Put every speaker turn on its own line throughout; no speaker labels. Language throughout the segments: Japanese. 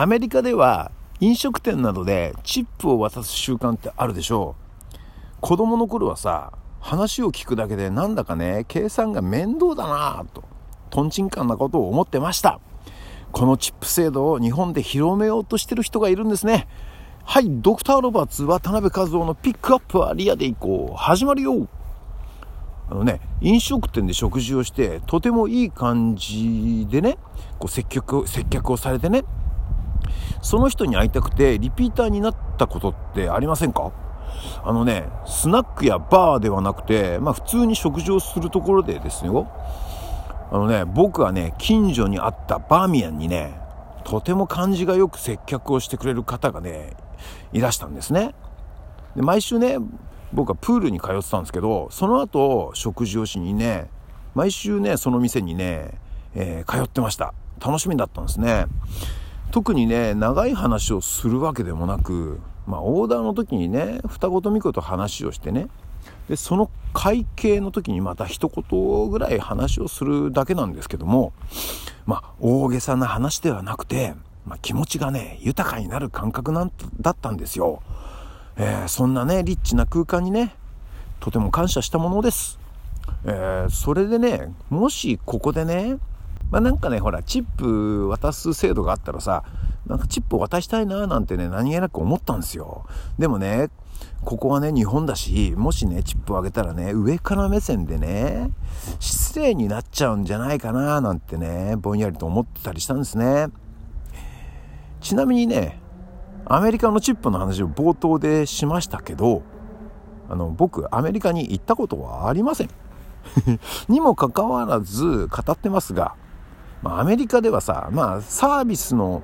アメリカでは飲食店などでチップを渡す習慣ってあるでしょう。子供の頃はさ話を聞くだけでなんだかね計算が面倒だなぁととんちんかんなことを思ってました。このチップ制度を日本で広めようとしてる人がいるんですね。はいドクター・ロバーツ渡辺和夫のピックアップはリアでいこう。始まるよ。あのね、飲食店で食事をして、とてもいい感じでね、こう接客、接客をされてね、その人に会いたくてリピーターになったことってありませんか？あのね、スナックやバーではなくて、まあ普通に食事をするところでですよ。あのね、僕はね、近所にあったバーミヤンにね、とても感じがよく接客をしてくれる方がね、いらしたんですね。で毎週ね、僕はプールに通ってたんですけど、その後食事をしにね、毎週ね、その店にね、えー、通ってました。楽しみだったんですね。特にね長い話をするわけでもなく、まあ、オーダーの時にね二言三言話をしてねでその会計の時にまた一言ぐらい話をするだけなんですけどもまあ大げさな話ではなくて、まあ、気持ちがね豊かになる感覚なんだったんですよ、えー、そんなねリッチな空間にねとても感謝したものです、えー、それでねもしここでねまあなんかね、ほら、チップ渡す制度があったらさ、なんかチップを渡したいななんてね、何気なく思ったんですよ。でもね、ここはね、日本だし、もしね、チップをあげたらね、上から目線でね、失礼になっちゃうんじゃないかななんてね、ぼんやりと思ってたりしたんですね。ちなみにね、アメリカのチップの話を冒頭でしましたけど、あの、僕、アメリカに行ったことはありません。にもかかわらず語ってますが、まあ、アメリカではさ、まあ、サービスの、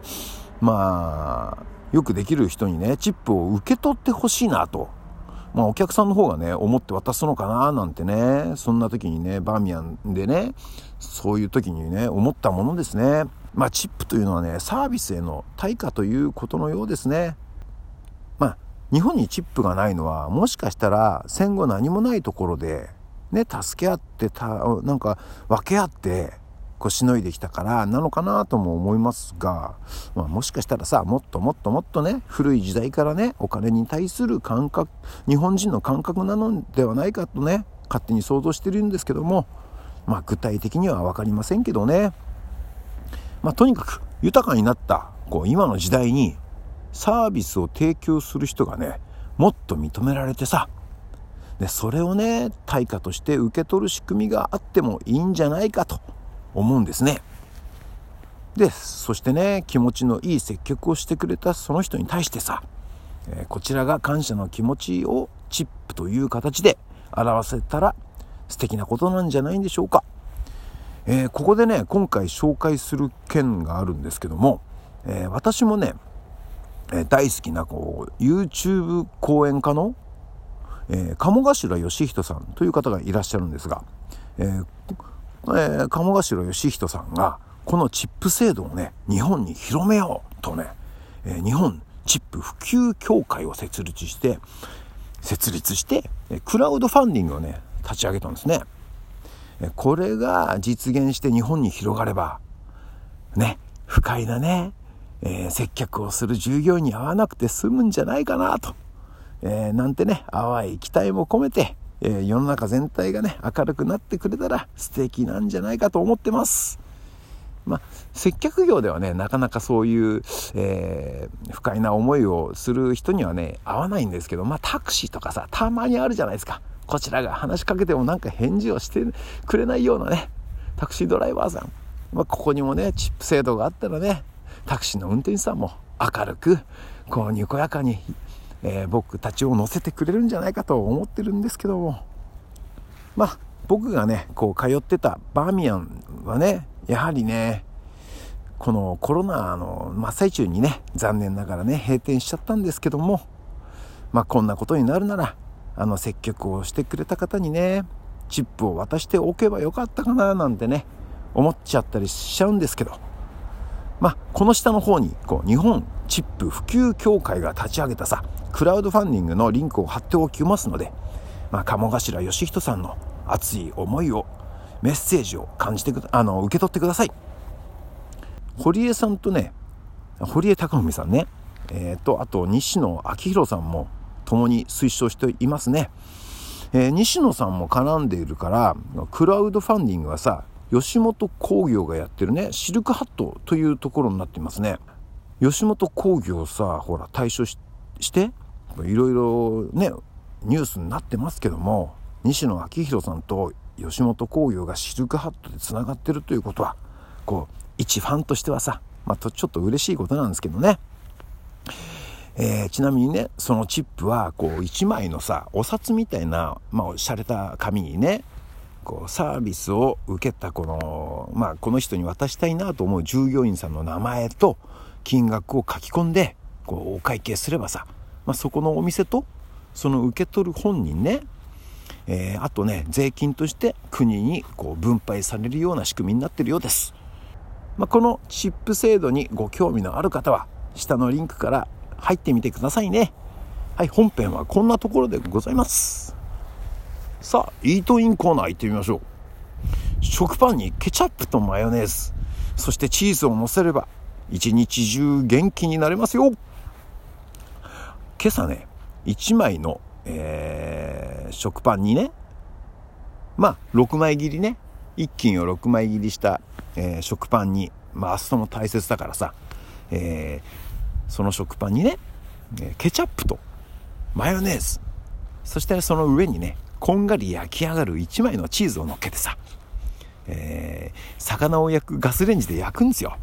まあ、よくできる人にね、チップを受け取ってほしいなと。まあ、お客さんの方がね、思って渡すのかななんてね、そんな時にね、バーミヤンでね、そういう時にね、思ったものですね。まあ、チップというのはね、サービスへの対価ということのようですね。まあ、日本にチップがないのは、もしかしたら戦後何もないところで、ね、助け合ってた、なんか分け合って、こしのいできたからなのかなとも思いますが、まあ、もしかしたらさもっともっともっとね古い時代からねお金に対する感覚日本人の感覚なのではないかとね勝手に想像してるんですけども、まあ、具体的には分かりませんけどね、まあ、とにかく豊かになったこう今の時代にサービスを提供する人がねもっと認められてさでそれをね対価として受け取る仕組みがあってもいいんじゃないかと。思うんですね。でそしてね気持ちのいい接客をしてくれたその人に対してさ、え、こちらが感謝の気持ちをチップという形で表せたら素敵なことなんじゃないんでしょうか。えー、ここでね今回紹介する件があるんですけども、えー、私もね、え大好きなこう YouTube 講演家の、え鴨頭義人さんという方がいらっしゃるんですが、ええー、鴨頭義人さんがこのチップ制度をね日本に広めようとね、えー、日本チップ普及協会を設立して設立して、クラウドファンディングをね立ち上げたんですね、これが実現して日本に広がればね不快なね、えー、接客をする従業員に会わなくて済むんじゃないかなと、えー、なんてね淡い期待も込めてえー、世の中全体がね、明るくなってくれたら素敵なんじゃないかと思ってます。まあ、接客業ではね、なかなかそういう、えー、不快な思いをする人にはね、合わないんですけど、まあ、タクシーとかさ、たまにあるじゃないですか。こちらが話しかけてもなんか返事をしてくれないようなね、タクシードライバーさん。まあ、ここにもね、チップ制度があったらね、タクシーの運転手さんも明るく、こう、にこやかにえー、僕たちを乗せてくれるんじゃないかと思ってるんですけど。もまあ僕がねこう通ってたバーミヤンはねやはりねこのコロナの真っ最中にね残念ながらね閉店しちゃったんですけどもまあこんなことになるならあの接客をしてくれた方にねチップを渡しておけばよかったかななんてね思っちゃったりしちゃうんですけど。まあこの下の方にこう日本チップ普及協会が立ち上げたさクラウドファンディングのリンクを貼っておきますので、まあ、鴨頭義人さんの熱い思いをメッセージを感じてあの受け取ってください。堀江さんとね堀江貴文さんね、えー、とあと西野昭弘さんも共に推奨していますね、えー、西野さんも絡んでいるからクラウドファンディングはさ吉本興業がやってるねシルクハットというところになっていますね。吉本興業さほら対処していろいろねニュースになってますけども西野昭弘さんと吉本興業がシルクハットでつながってるということはこう一ファンとしてはさ、まあ、ちょっと嬉しいことなんですけどね、えー、ちなみにねそのチップはこう1枚のさお札みたいな、まあ、洒落た紙にねこうサービスを受けたこの、まあ、この人に渡したいなと思う従業員さんの名前と金額を書き込んでこうお会計すればさ、まあ、そこのお店とその受け取る本人ねえー、あとね税金として国にこう分配されるような仕組みになってるようです、まあ、このチップ制度にご興味のある方は下のリンクから入ってみてくださいね。はい本編はこんなところでございます。さあイートインコーナー行ってみましょう。食パンにケチャップとマヨネーズそしてチーズをのせれば一日中元気になれますよ。今朝ね1枚のえー、食パンにねまあ6枚切りね一斤を6枚切りした、えー、食パンに回すのも大切だからさ、えー、その食パンにねケチャップとマヨネーズそしてその上にねこんがり焼き上がる1枚のチーズをのっけてさ、えー、魚を焼くガスレンジで焼くんですよ。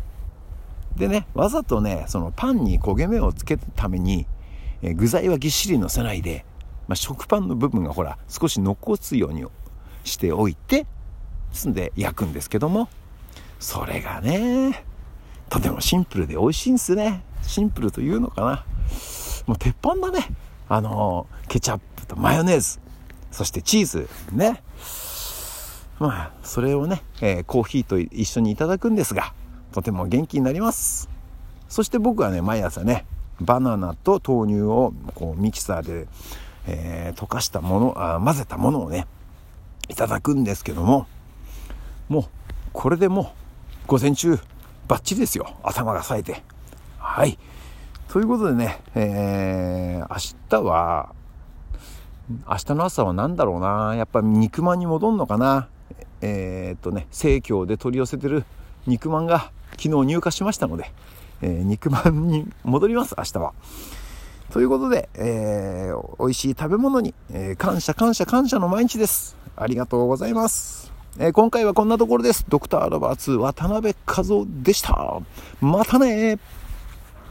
でねわざとねそのパンに焦げ目をつけるために、え具材はぎっしりのせないでまあ、食パンの部分がほら少し残すようにしておいてですんで焼くんですけどもそれがねとてもシンプルで美味しいんですね。シンプルというのかな。もう鉄板だね。あのケチャップとマヨネーズ。そしてチーズね。まあそれをね、えー、コーヒーと一緒にいただくんですがとても元気になります。そして僕はね毎朝ねバナナと豆乳をこうミキサーでえー、溶かしたものあ混ぜたものをねいただくんですけどももうこれでもう午前中バッチリですよ。頭が冴えて。はい。ということでね、えー、明日は明日の朝は何だろうな。やっぱ肉まんに戻んのかな。えー、っとね生協で取り寄せてる肉まんが昨日入荷しましたので、えー、肉まんに戻ります明日は。ということで、えー、美味しい食べ物に、えー、感謝感謝感謝の毎日です。ありがとうございます。えー、今回はこんなところです。ドクターロバーツ渡辺和夫でした。またね